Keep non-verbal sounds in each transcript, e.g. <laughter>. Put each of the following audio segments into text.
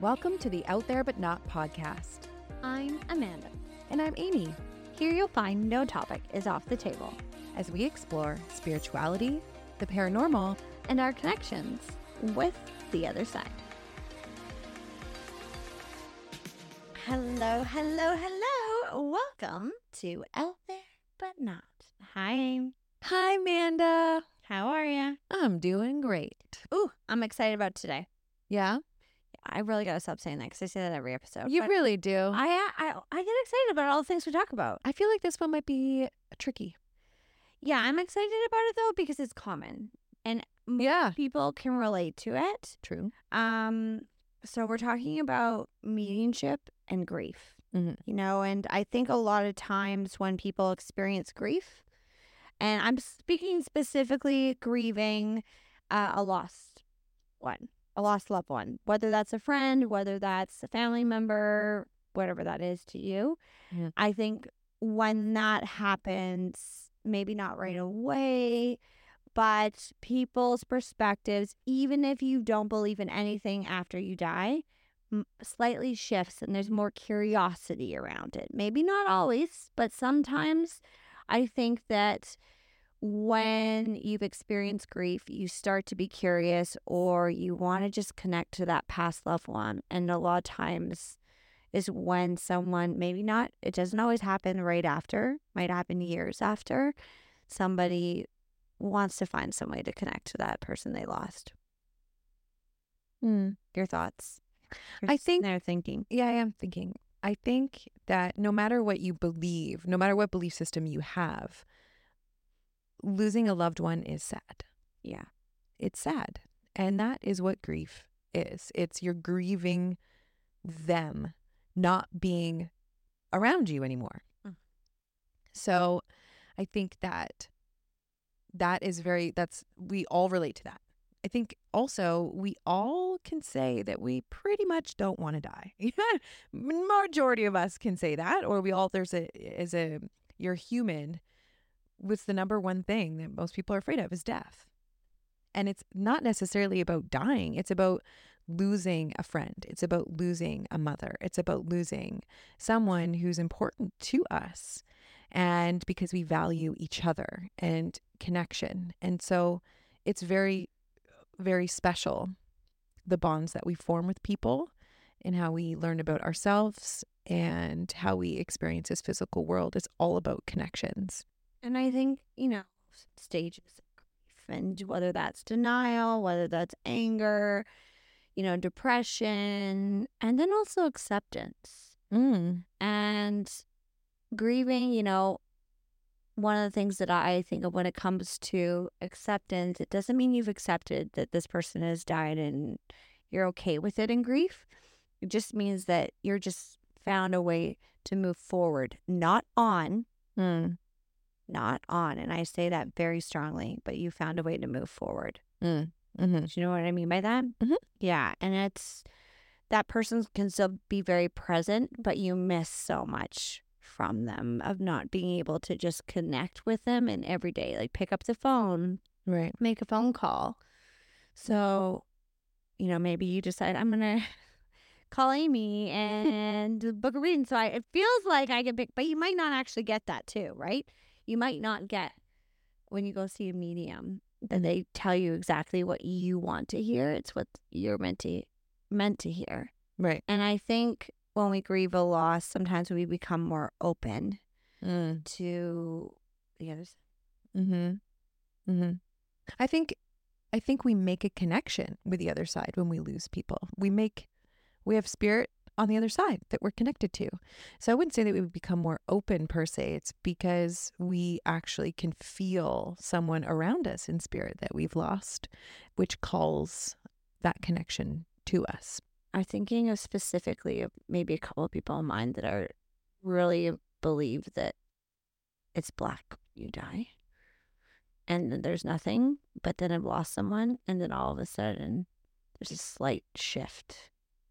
Welcome to the Out There But Not podcast. I'm Amanda. And I'm Amy, Here you'll find no topic is off the table, as we explore spirituality, the paranormal, and our connections with the other side. Hello, hello, hello. Welcome to Out There But Not. Hi, Amy. Hi, Amanda. How are you? I'm doing great. Ooh, I'm excited about today. Yeah, I really gotta stop saying that because I say that every episode. you but really do. I, I, I get excited about all the things we talk about. I feel like this one might be tricky. Yeah, I'm excited about it though because it's common and Yeah, people can relate to it. true. Um, so we're talking about mediumship and grief. Mhm. You know, and I think a lot of times when people experience grief, and I'm speaking specifically grieving uh, a lost one, a lost loved one, whether that's a friend, whether that's a family member, whatever that is to you. Yeah. I think when that happens, maybe not right mm. away, but people's perspectives, even if you don't believe in anything after you die, m- slightly shifts and there's more curiosity around it. Maybe not always, but sometimes I think that when you've experienced grief, you start to be curious or you want to just connect to that past loved one. And a lot of times is when someone, maybe not, it doesn't always happen right after, might happen years after, somebody wants to find some way to connect to that person they lost. Mm. Your thoughts? You're I think- there thinking. Yeah, I am thinking. I think that no matter what you believe, no matter what belief system you have, losing a loved one is sad. Yeah. It's sad. And that is what grief is. It's you're grieving them not being around you anymore. Mm. So I think that that is very, that's, we all relate to that. I think also we all can say that we pretty much don't want to die. <laughs> Majority of us can say that, or we all, there's a, is a, you're human. What's the number one thing that most people are afraid of is death. And it's not necessarily about dying, it's about losing a friend, it's about losing a mother, it's about losing someone who's important to us. And because we value each other and connection. And so it's very, very special the bonds that we form with people and how we learn about ourselves and how we experience this physical world. It's all about connections. And I think, you know, stages of grief, and whether that's denial, whether that's anger, you know, depression, and then also acceptance. Mm. And grieving, you know, one of the things that I think of when it comes to acceptance, it doesn't mean you've accepted that this person has died and you're okay with it in grief. It just means that you're just found a way to move forward, not on, Mm. Not on. And I say that very strongly, but you found a way to move forward. Mm. hmm Do you know what I mean by that? Mhm. Yeah. And it's that person can still be very present, but you miss so much from them of not being able to just connect with them in every day, like pick up the phone, Right. make a phone call. So, you know, maybe you decide I'm gonna <laughs> call Amy <laughs> and book a reading. So I, it feels like I can pick, but you might not actually get that too, right? You might not get when you go see a medium that they tell you exactly what you want to hear. It's what you're meant to meant to hear. Right. And I think when we grieve a loss, sometimes we become more open Mm. to the others. Mm-hmm. Mm-hmm. I think I think we make a connection with the other side when we lose people. We make we have spirit on the other side that we're connected to. So I wouldn't say that we would become more open per se. It's because we actually can feel someone around us in spirit that we've lost, which calls that connection to us. I'm thinking of specifically maybe a couple of people in mind that are really believe that it's black you die. And there's nothing, but then I've lost someone, and then all of a sudden there's a slight shift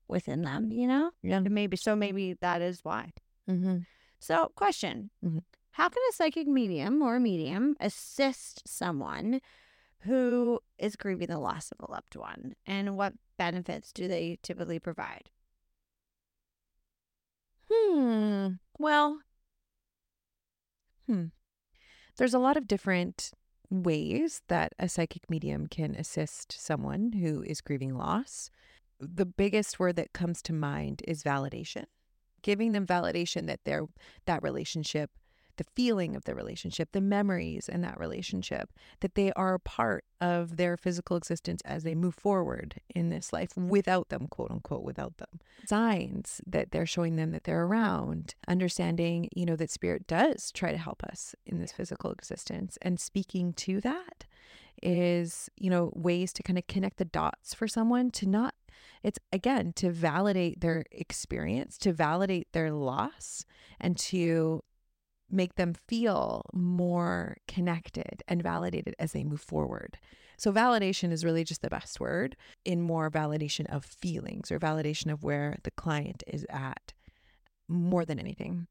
within them, you know? Yeah. And maybe so maybe that is why. Mm-hmm. So, question Mhm. How can a psychic medium or medium assist someone who is grieving the loss of a loved one? And what benefits do they typically provide? Hmm. Well, hmm. There's a lot of different ways that a psychic medium can assist someone who is grieving loss. The biggest word that comes to mind is validation. Giving them validation that their that relationship the feeling of the relationship, the memories in that relationship, that they are a part of their physical existence as they move forward in this life without them, quote unquote, without them. Signs that they're showing them that they're around, understanding, you know, that spirit does try to help us in this physical existence and speaking to that is, you know, ways to kind of connect the dots for someone to not it's again to validate their experience, to validate their loss, and to make them feel more connected and validated as they move forward. So, validation is really just the best word in more validation of feelings or validation of where the client is at more than anything.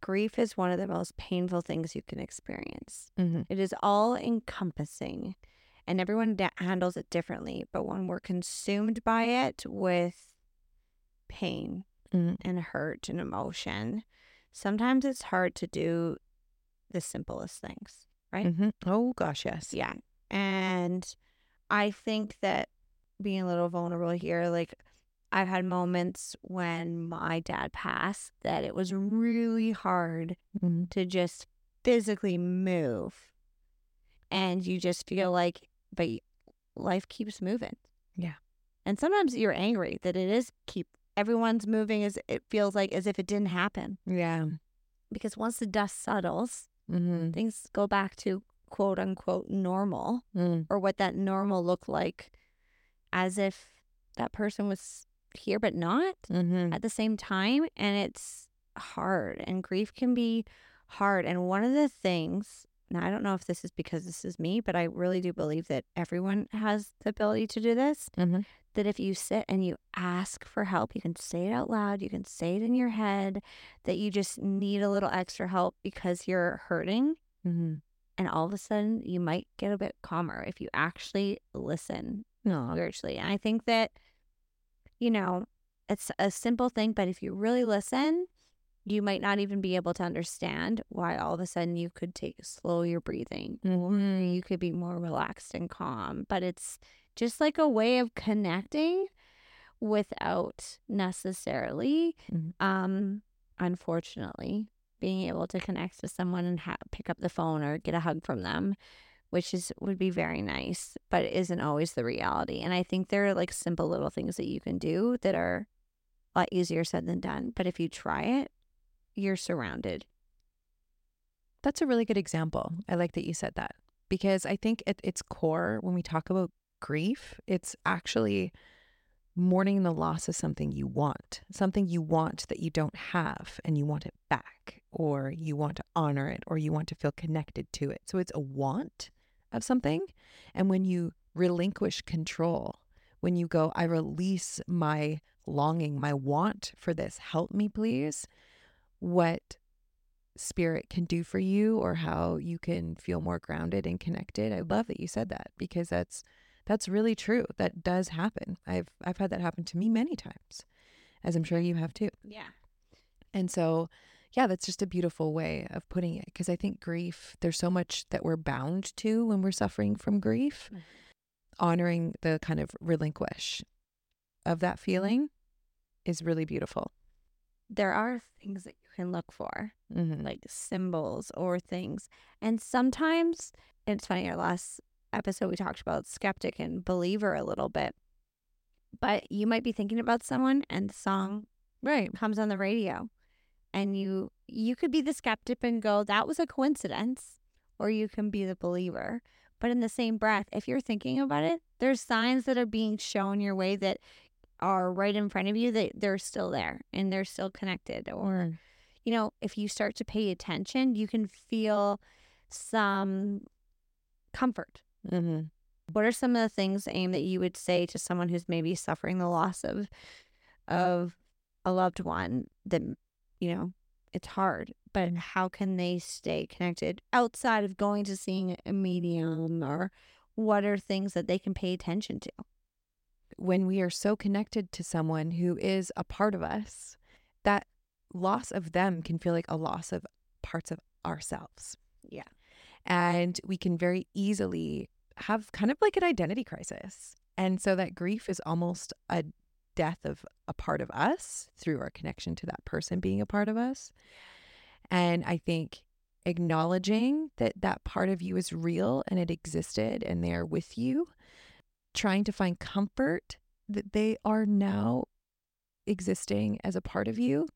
Grief is one of the most painful things you can experience. Mm-hmm. It is all encompassing, and everyone da- handles it differently. But when we're consumed by it with pain Mm-hmm. and hurt and emotion, sometimes it's hard to do the simplest things, right? Mm-hmm. Oh, gosh, yes. Yeah. And I think that being a little vulnerable here, like I've had moments when my dad passed that it was really hard Mm-hmm. to just physically move. And you just feel like, but life keeps moving. Yeah. And sometimes you're angry that it is keep everyone's moving as it feels like as if it didn't happen. Yeah. Because once the dust settles, Mm-hmm. things go back to quote unquote normal Mm. or what that normal looked like as if that person was here but not Mm-hmm. at the same time and it's hard and grief can be hard and one of the things now i don't know if this is because this is me but i really do believe that everyone has the ability to do this Mhm. that if you sit and you ask for help you can say it out loud you can say it in your head that you just need a little extra help because you're hurting Mm-hmm. and all of a sudden you might get a bit calmer if you actually listen No. spiritually. And I think that, you know, it's a simple thing, but if you really listen, you might not even be able to understand why all of a sudden you could take slow your breathing Mhm. you could be more relaxed and calm. But it's just like a way of connecting without necessarily, Mhm. um, unfortunately, being able to connect to someone and ha- pick up the phone or get a hug from them which is would be very nice, but it isn't always the reality. And I think there are like simple little things that you can do that are a lot easier said than done. But if you try it, you're surrounded. That's a really good example. I like that you said that because I think at its core, when we talk about grief, it's actually mourning the loss of something you want, something you want that you don't have and you want it back, or you want to honor it, or you want to feel connected to it. So it's a want of something. And when you relinquish control, when you go, I release my longing, my want for this, help me, please, what spirit can do for you or how you can feel more grounded and connected. I love that you said that because that's that's really true. That does happen. I've I've had that happen to me many times, as I'm sure you have too. Yeah. And so, yeah, that's just a beautiful way of putting it because I think grief, there's so much that we're bound to when we're suffering from grief. Mhm. Honoring the kind of relinquish of that feeling is really beautiful. There are things that you can look for, Mm-hmm. like symbols or things. And sometimes it's funny, our last episode we talked about skeptic and believer a little bit. But you might be thinking about someone and the song Right. comes on the radio and you you could be the skeptic and go that was a coincidence or you can be the believer. But in the same breath if you're thinking about it there's signs that are being shown your way that are right in front of you that they're still there and they're still connected. Or you know if you start to pay attention you can feel some comfort. Mm-hmm. what are some of the things aim that you would say to someone who's maybe suffering the loss of of a loved one that you know it's hard but mm. how can they stay connected outside of going to seeing a medium or what are things that they can pay attention to when we are so connected to someone who is a part of us, that loss of them can feel like a loss of parts of ourselves. Yeah. And we can very easily have kind of like an identity crisis. And so that grief is almost a death of a part of us through our connection to that person being a part of us. And I think acknowledging that that part of you is real and it existed and they're with you, trying to find comfort that they are now existing as a part of you.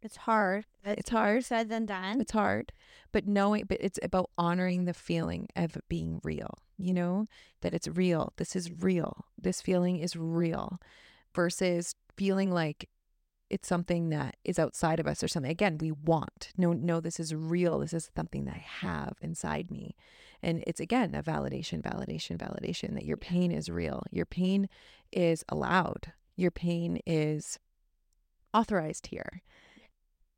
It's hard. It's hard. Said than done. It's hard, but knowing, but it's about honoring the feeling of being real, you know, that it's real. This is real. This feeling is real versus feeling like it's something that is outside of us or something. Again, we want. No, no, this is real. This is something that I have inside me. And it's again a validation, validation, validation that your pain is real. Your pain is allowed. Your pain is authorized here.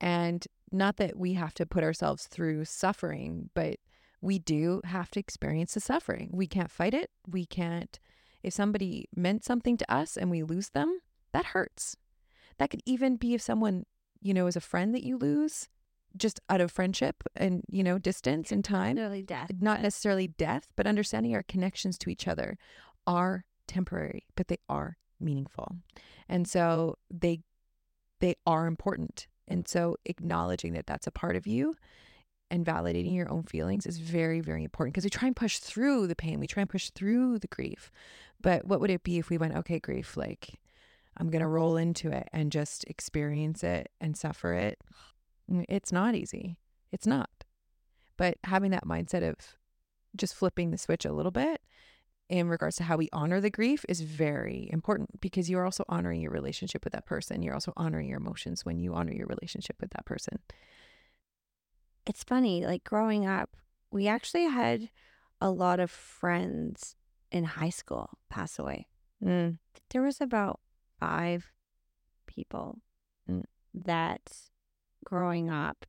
And not that we have to put ourselves through suffering, but we do have to experience the suffering. We can't fight it. We can't, if somebody meant something to us and we lose them, that hurts. That could even be if someone, you know, is a friend that you lose just out of friendship and, you know, distance and time. Literally death. Not necessarily death, but understanding our connections to each other are temporary, but they are meaningful. And so they they are important. And so acknowledging that that's a part of you and validating your own feelings is very, very important because we try and push through the pain, we try and push through the grief. But what would it be if we went, okay, grief, like I'm going to roll into it and just experience it and suffer it? Mm, it's not easy. It's not. But having that mindset of just flipping the switch a little bit in regards to how we honor the grief is very important because you're also honoring your relationship with that person. You're also honoring your emotions when you honor your relationship with that person. It's funny, like growing up, we actually had a lot of friends in high school pass away. Mm. There was about five people Mm. that growing up,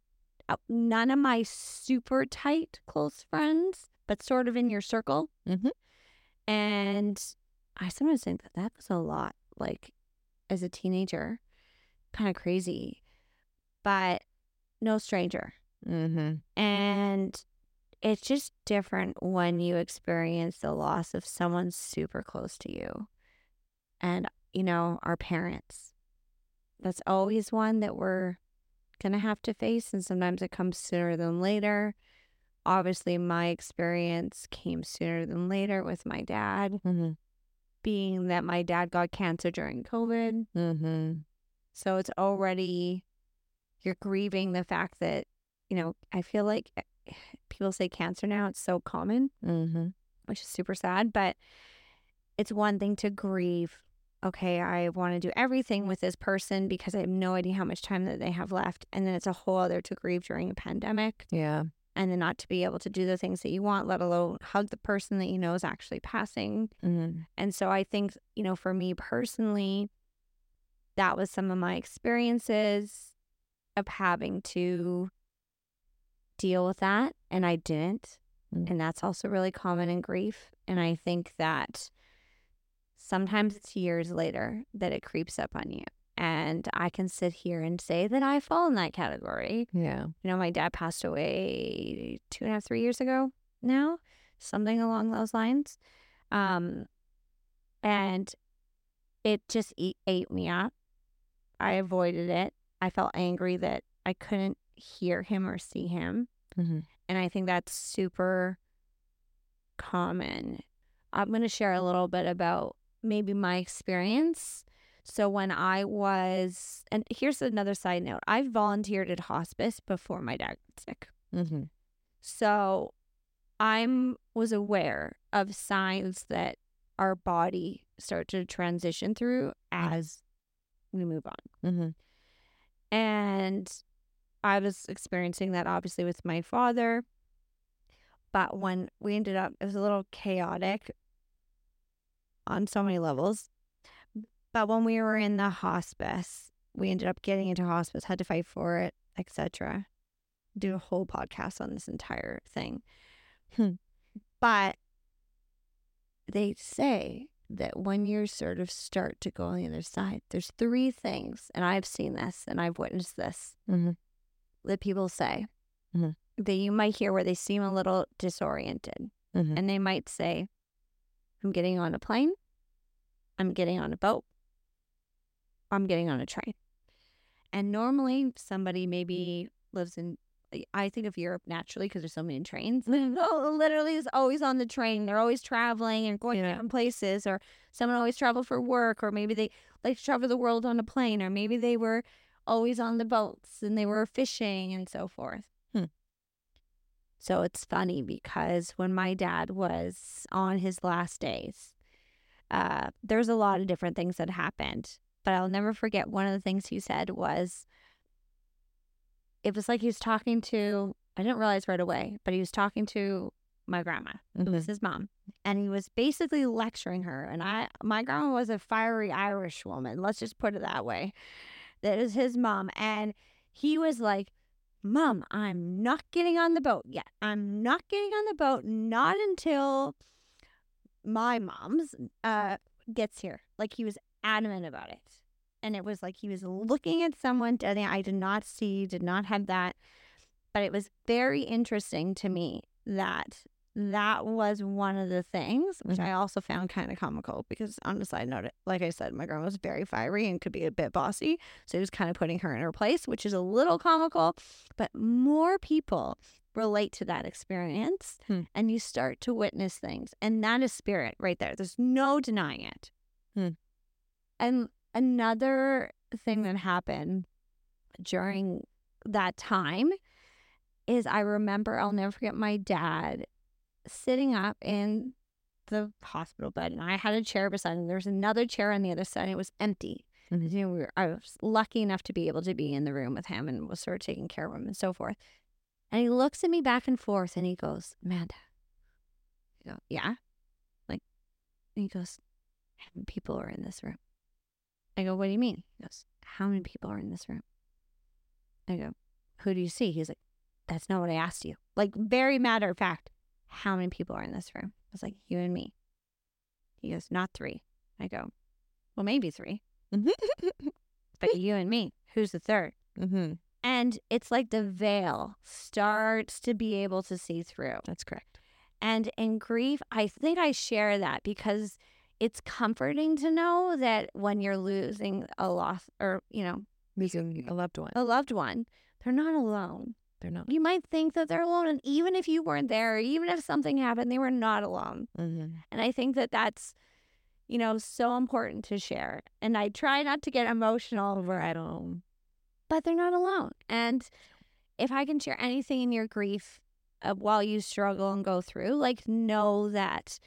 uh, none of my super tight close friends, but sort of in your circle. Mhm. And I sometimes think that that was a lot, like as a teenager, kind of crazy, but no stranger. Mm-hmm. And it's just different when you experience the loss of someone super close to you. And, you know, our parents. That's always one that we're going to have to face. And sometimes it comes sooner than later. Obviously, my experience came sooner than later with my dad, Mm-hmm. being that my dad got cancer during COVID. Mm-hmm. So it's already, you're grieving the fact that, you know, I feel like eh, <sighs> people say cancer now, it's so common, Mm-hmm. which is super sad. But it's one thing to grieve, okay, I want to do everything with this person because I have no idea how much time that they have left. And then it's a whole other to grieve during a pandemic Yeah. And then not to be able to do the things that you want, let alone hug the person that you know is actually passing. Mm-hmm. And so I think, you know, for me personally, that was some of my experiences of having to deal with that. And I didn't. Mm. And that's also really common in grief. And I think that sometimes it's years later that it creeps up on you. And I can sit here and say that I fall in that category. Yeah. You know, my dad passed away two and a half, three years ago now, something along those lines. Um, and it just eat, ate me up. I avoided it. I felt angry that I couldn't hear him or see him. Mm-hmm. And I think that's super common. I'm going to share a little bit about maybe my experience. So, when I was, and here's another side note I volunteered at hospice before my dad got sick. Mm-hmm. So, I'm was aware of signs that our body start to transition through as we move on. Mm-hmm. And I was experiencing that obviously with my father. But when we ended up, it was a little chaotic on so many levels. But when we were in the hospice, we ended up getting into hospice, had to fight for it, etc. Do a whole podcast on this entire thing. Hmm. But they say that when you sort of start to go on the other side, there's three things, and I've seen this and I've witnessed this Mhm. that people say Mhm. that you might hear where they seem a little disoriented. Mhm. And they might say, I'm getting on a plane, I'm getting on a boat, I'm getting on a train. And normally somebody maybe lives in, I think of Europe naturally because there's so many trains. <laughs> Literally is always on the train. They're always traveling and going to Yeah. different places, or someone always traveled for work, or maybe they like to travel the world on a plane, or maybe they were always on the boats and they were fishing and so forth. Hmm. So it's funny because when my dad was on his last days, uh, there's a lot of different things that happened. But I'll never forget one of the things he said was it was like he was talking to, I didn't realize right away, but he was talking to my grandma, who was Mhm. his mom. And he was basically lecturing her. And I, my grandma was a fiery Irish woman. Let's just put it that way. That is his mom. And he was like, Mom, I'm not getting on the boat yet. I'm not getting on the boat, not until my mom's uh gets here. Like he was adamant about it. And it was like he was looking at someone that I did not see, did not have that. But it was very interesting to me that that was one of the things, which Mhm. I also found kind of comical because, on a side note, like I said, my grandma was very fiery and could be a bit bossy. So he was kind of putting her in her place, which is a little comical. But more people relate to that experience Hmm. and you start to witness things. And that is spirit right there. There's no denying it. Hmm. And another thing that happened during that time is I remember, I'll never forget my dad sitting up in the hospital bed and I had a chair beside him. There was another chair on the other side and it was empty. Mhm. You know, we were, I was lucky enough to be able to be in the room with him and was sort of taking care of him and so forth. And he looks at me back and forth and he goes, Amanda. I go, yeah. Like, and he goes, people are in this room? I go, what do you mean? He goes, how many people are in this room? I go, who do you see? He's like, that's not what I asked you. Like, very matter of fact, how many people are in this room? I was like, you and me. He goes, not three. I go, well, maybe three, <laughs> but you and me. Who's the third? Mhm. And it's like the veil starts to be able to see through. That's correct. And in grief, I think I share that because it's comforting to know that when you're losing a loss or, you know, Losing a loved one. a loved one, they're not alone. They're not. You might think that they're alone. And even if you weren't there, even if something happened, they were not alone. Mhm. And I think that that's, you know, so important to share. And I try not to get emotional over it, Um, but they're not alone. And if I can share anything in your grief uh, while you struggle and go through, like know that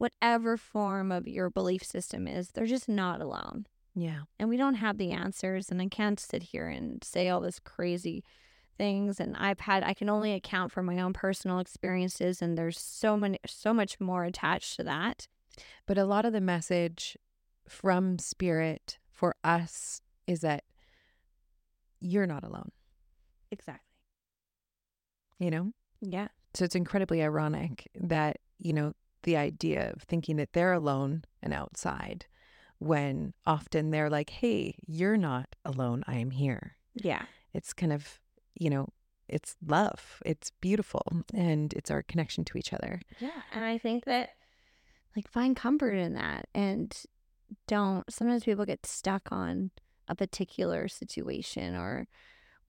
whatever form of your belief system is, they're just not alone. yeah. And we don't have the answers. And I can't sit here and say all this crazy things. And I've had, I can only account for my own personal experiences. And there's so many, so much more attached to that. But a lot of the message from spirit for us is that you're not alone, Exactly. you know? Yeah. So it's incredibly ironic that, you know, the idea of thinking that they're alone and outside when often they're like, hey, you're not alone. I am here. Yeah. It's kind of, you know, it's love. It's beautiful. And it's our connection to each other. Yeah. And I think that, like, find comfort in that and don't. Sometimes people get stuck on a particular situation or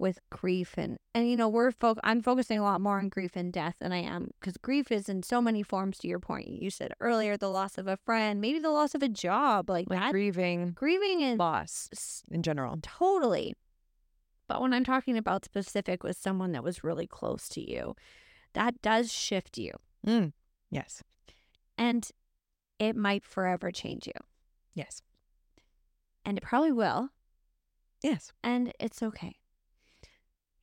with grief and and you know we're fo- I'm focusing a lot more on grief and death than I am because grief is in so many forms to your point you said earlier the loss of a friend maybe the loss of a job like, Like that grieving grieving is loss in general. Totally. But when I'm talking about specific with someone that was really close to you, that does shift you Mm. Yes. and it might forever change you. Yes. And it probably will. Yes. And it's okay.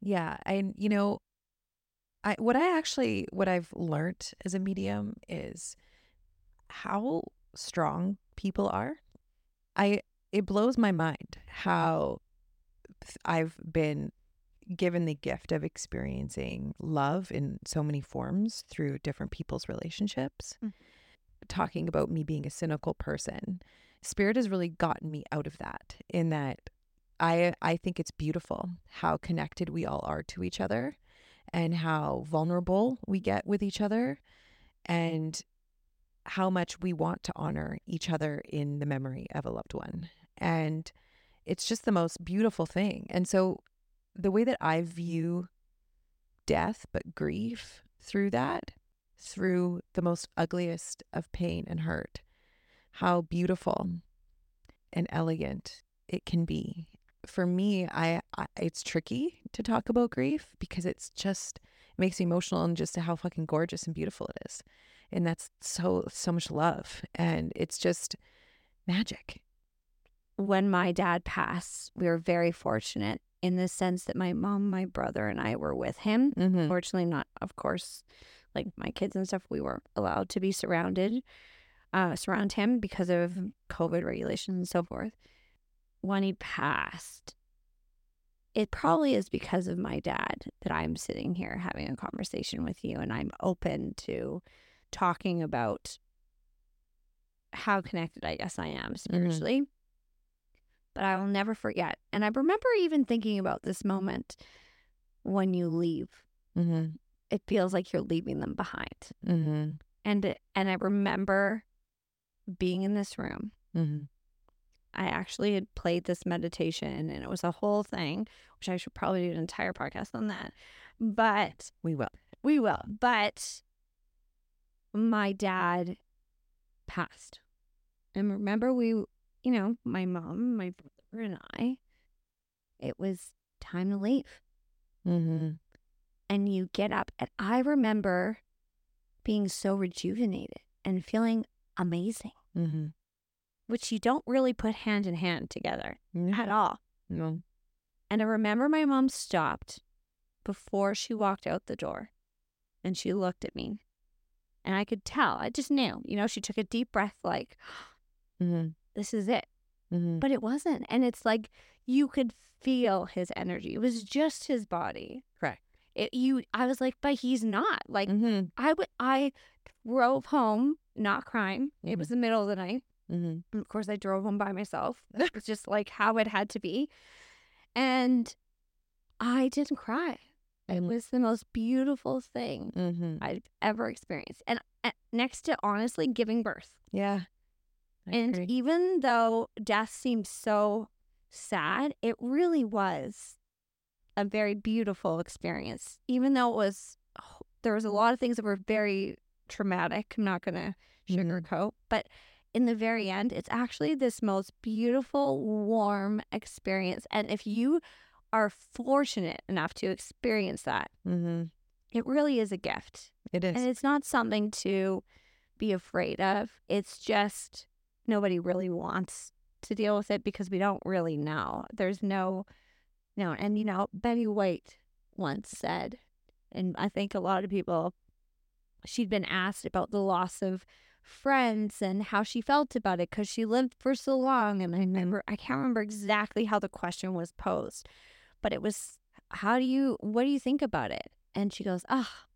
Yeah, and you know, I what I actually what I've learned as a medium is how strong people are. I it blows my mind how I've been given the gift of experiencing love in so many forms through different people's relationships. Mm. talking about me being a cynical person. Spirit has really gotten me out of that in that I I think it's beautiful how connected we all are to each other and how vulnerable we get with each other and how much we want to honor each other in the memory of a loved one. And it's just the most beautiful thing. And so the way that I view death, but grief through that, through the most ugliest of pain and hurt, how beautiful and elegant it can be. For me, I, I it's tricky to talk about grief because it's just it makes me emotional and just how fucking gorgeous and beautiful it is. And that's so so much love and it's just magic. When my dad passed, we were very fortunate in the sense that my mom, my brother, and I were with him. Mm-hmm. Fortunately, not, of course, like my kids and stuff, we were allowed to be surrounded, uh, surround him because of COVID regulations and so forth. When he passed, it probably is because of my dad that I'm sitting here having a conversation with you and I'm open to talking about how connected I guess I am spiritually. But I will never forget. And I remember even thinking about this moment when you leave. Mm-hmm. It feels like you're leaving them behind. Mm-hmm. And and I remember being in this room. I actually had played this meditation and it was a whole thing, which I should probably do an entire podcast on that. But We will. we will. But my dad passed. And remember, we, you know, my mom, my brother, and I, it was time to leave. Mm-hmm. And you get up. And I remember being so rejuvenated and feeling amazing, Mm-hmm. Which you don't really put hand in hand together at all. No. And I remember my mom stopped before she walked out the door and she looked at me. And I could tell, I just knew, you know, she took a deep breath, like, <gasps> Mm-hmm. this is it. Mm-hmm. But it wasn't. And it's like you could feel his energy. It was just his body. Correct. It, you, I was like, but he's not. Like, Mm-hmm. I would, I drove home not crying. It Mhm. was the middle of the night. Mm-hmm. Of course, I drove home by myself. <laughs> It was just like how it had to be. And I didn't cry. It Mhm. was the most beautiful thing Mm-hmm. I've ever experienced. And uh, next to honestly giving birth. Yeah. I and agree. even though death seemed so sad, it really was a very beautiful experience. Even though it was, there was a lot of things that were very traumatic. I'm not going to Mhm. sugarcoat, but in the very end, it's actually this most beautiful, warm experience. And if you are fortunate enough to experience that, Mm-hmm. it really is a gift. It is. And it's not something to be afraid of. It's just nobody really wants to deal with it because we don't really know. There's no, no. And, you know, Betty White once said, and I think a lot of people, she'd been asked about the loss of friends and how she felt about it because she lived for so long. And I remember, I can't remember exactly how the question was posed, but it was, how do you, what do you think about it? And she goes, ah,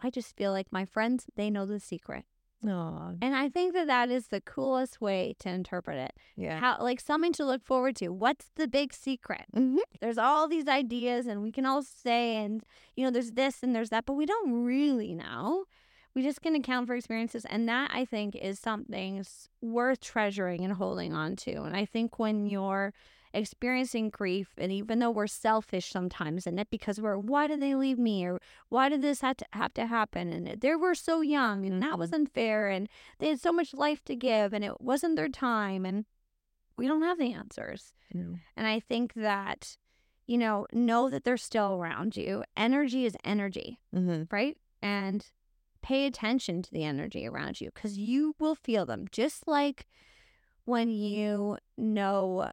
I just feel like my friends, they know the secret. Aw. And I think that that is the coolest way to interpret it. Yeah. How, like, something to look forward to. What's the big secret? Mm-hmm. There's all these ideas, and we can all say, and, you know, there's this and there's that, but we don't really know. We just can account for experiences. And that, I think, is something worth treasuring and holding on to. And I think when you're experiencing grief, and even though we're selfish sometimes in it because we're, why did they leave me? Or why did this have to, have to happen? And they were so young, and that was unfair. And they had so much life to give, and it wasn't their time. And we don't have the answers. No. And I think that, you know, know that they're still around you. Energy is energy, Mm-hmm. right? And pay attention to the energy around you because you will feel them. Just like when you know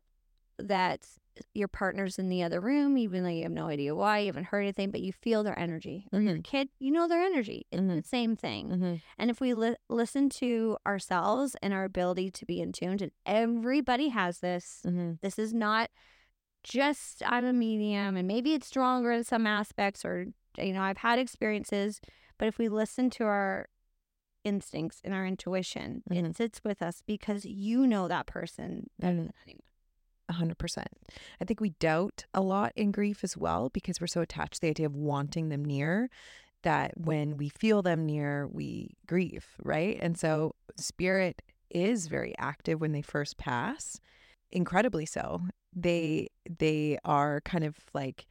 that your partner's in the other room, even though you have no idea why, you haven't heard anything, but you feel their energy. Or your kid, you know their energy. It's Mhm. the same thing. Mm-hmm. And if we li- listen to ourselves and our ability to be in tune, and everybody has this, Mm-hmm. this is not just I'm a medium and maybe it's stronger in some aspects or you know I've had experiences but if we listen to our instincts and our intuition. Mhm. It sits with us because you know that person better than anyone. A hundred percent. I think we doubt a lot in grief as well because we're so attached to the idea of wanting them near that when we feel them near, we grieve, right? And so spirit is very active when they first pass, incredibly so. They they are kind of like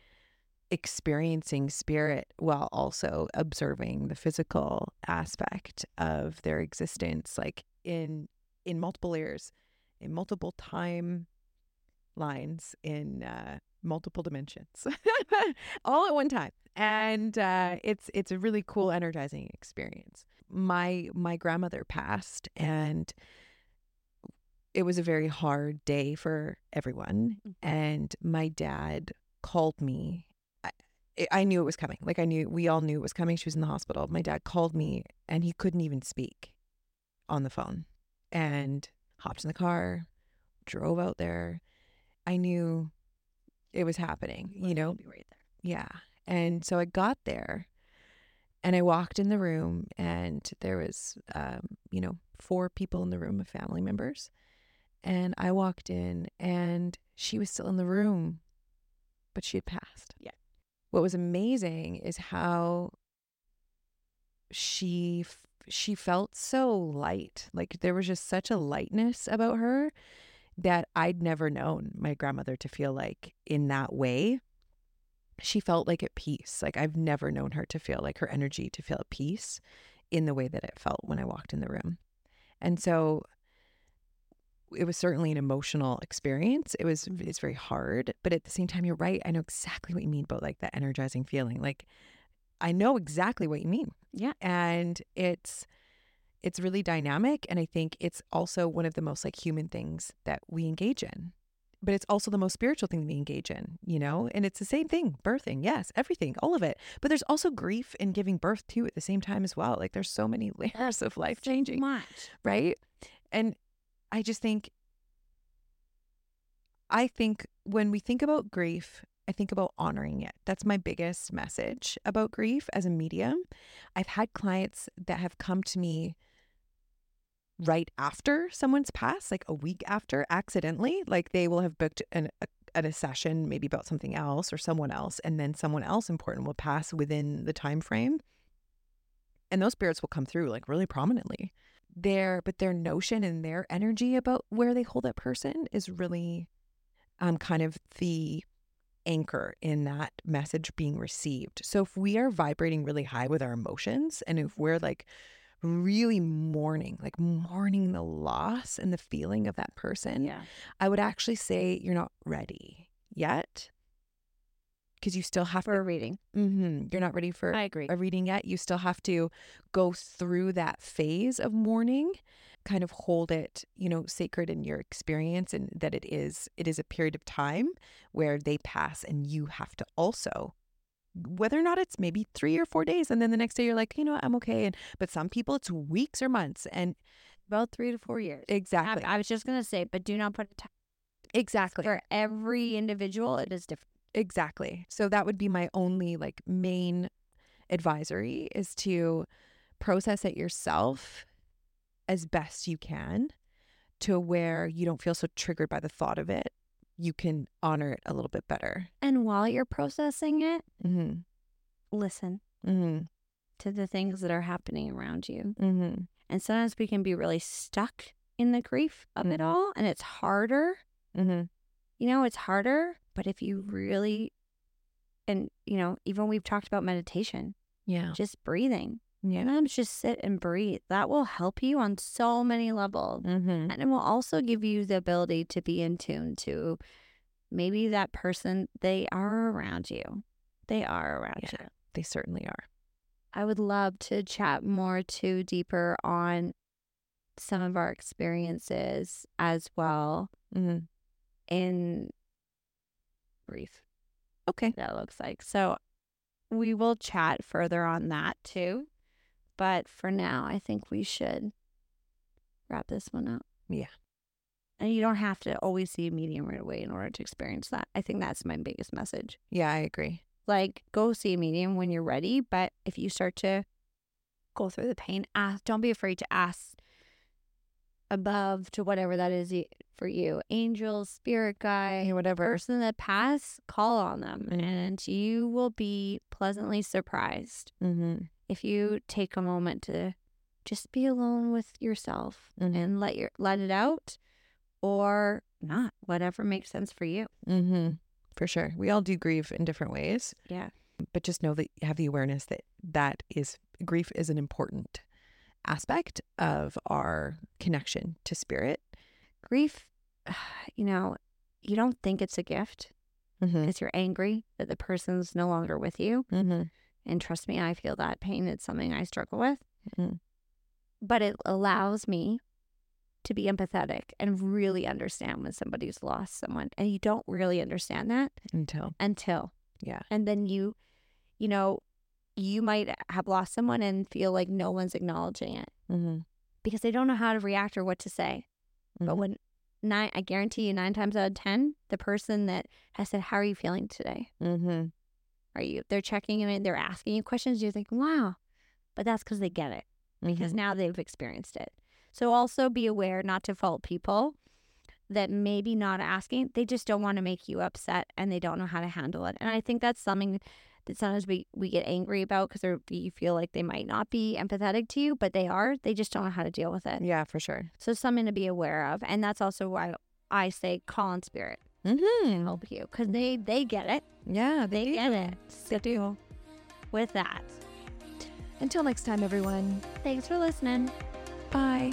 experiencing spirit while also observing the physical aspect of their existence like in in multiple layers in multiple time lines in uh, multiple dimensions <laughs> all at one time. And uh, it's it's a really cool energizing experience. My my grandmother passed and it was a very hard day for everyone. And my dad called me I, I knew it was coming like i knew we all knew it was coming she was in the hospital my dad called me and he couldn't even speak on the phone and hopped in the car drove out there i knew it was happening you know Be right there. yeah. And so I got there and I walked in the room and there was um, you know, four people in the room of family members. And I walked in and she was still in the room, but she had passed. Yeah. What was amazing is how she she felt so light. Like there was just such a lightness about her that I'd never known my grandmother to feel like in that way. She felt like at peace. Like I've never known her to feel like her energy to feel at peace in the way that it felt when I walked in the room. And so it was certainly an emotional experience. It was it's very hard, but at the same time you're right. I know exactly what you mean about like that energizing feeling. Like I know exactly what you mean. Yeah. And it's it's really dynamic and I think it's also one of the most like human things that we engage in. But it's also the most spiritual thing that we engage in, you know? And it's the same thing, birthing, yes, everything, all of it. But there's also grief in giving birth too at the same time as well. Like there's so many <laughs> layers of life changing Much. right? And I just think, I think when we think about grief, I think about honoring it. That's my biggest message about grief as a medium. I've had clients that have come to me right after someone's passed, like a week after, accidentally. Like they will have booked an, a, a session maybe about something else or someone else, and then someone else important will pass within the time frame. And those spirits will come through like really prominently their but their notion and their energy about where they hold that person is really um kind of the anchor in that message being received. So if we are vibrating really high with our emotions and if we're like really mourning, like mourning the loss and the feeling of that person, Yeah. I would actually say you're not ready yet because you still have For a reading. to, Mhm. you're not ready for I agree. a reading yet. You still have to go through that phase of mourning, kind of hold it, you know, sacred in your experience and that it is it is a period of time where they pass and you have to also whether or not it's maybe 3 or 4 days and then the next day you're like, you know, what, I'm okay and but some people it's weeks or months and About three to four years. I, exactly. I was just gonna say, but do not put a time exactly. for every individual. It is different. Exactly. So that would be my only like main advisory is to process it yourself as best you can to where you don't feel so triggered by the thought of it. You can honor it a little bit better. And while you're processing it, Mhm. listen Mhm. to the things that are happening around you. Mhm. And sometimes we can be really stuck in the grief of it Mhm. all, and it's harder. Mhm. You know, it's harder. But if you really, and you know, even we've talked about meditation, Yeah. just breathing. Yeah. Sometimes just sit and breathe. That will help you on so many levels. Mhm. And it will also give you the ability to be in tune to maybe that person, they are around you. They are around Yeah. you. They certainly are. I would love to chat more too deeper on some of our experiences as well Mhm. in grief. Okay. That looks like. So we will chat further on that too. But for now, I think we should wrap this one up. Yeah. And you don't have to always see a medium right away in order to experience that. I think that's my biggest message. Yeah, I agree. Like, go see a medium when you're ready. But if you start to go through the pain. Ask, don't be afraid to ask above to whatever that is for you. Angels, spirit guide, whatever. person that passed, call on them, and you will be pleasantly surprised Mm-hmm. if you take a moment to just be alone with yourself Mhm. and let your let it out, or not, whatever makes sense for you. Mm-hmm. For sure. We all do grieve in different ways, Yeah. but just know that you have the awareness that that is grief is an important aspect of our connection to spirit. Grief, <sighs> you know, you don't think it's a gift Mm-hmm. because you're angry that the person's no longer with you. Mm-hmm. And trust me, I feel that pain. It's something I struggle with. Mhm. But it allows me to be empathetic and really understand when somebody's lost someone. And you don't really understand that Until, until. yeah. And then you, you know, you might have lost someone and feel like no one's acknowledging it Mm-hmm. because they don't know how to react or what to say. But Mhm. when nine, I guarantee you, nine times out of 10, the person that has said, How are you feeling today? Mm-hmm. Are you, they're checking in, they're asking you questions. You're thinking, Wow. But that's because they get it. because Mm-hmm. now they've experienced it. So also be aware not to fault people that maybe not asking, they just don't want to make you upset and they don't know how to handle it. And I think that's something that sometimes we, we get angry about because you feel like they might not be empathetic to you, but they are. They just don't know how to deal with it. Yeah, for sure. So something to be aware of. And that's also why I say call on spirit Mm-hmm. help you because they, they get it. Yeah, They they get it. Good deal. With that, Until next time, everyone. thanks for listening. Bye.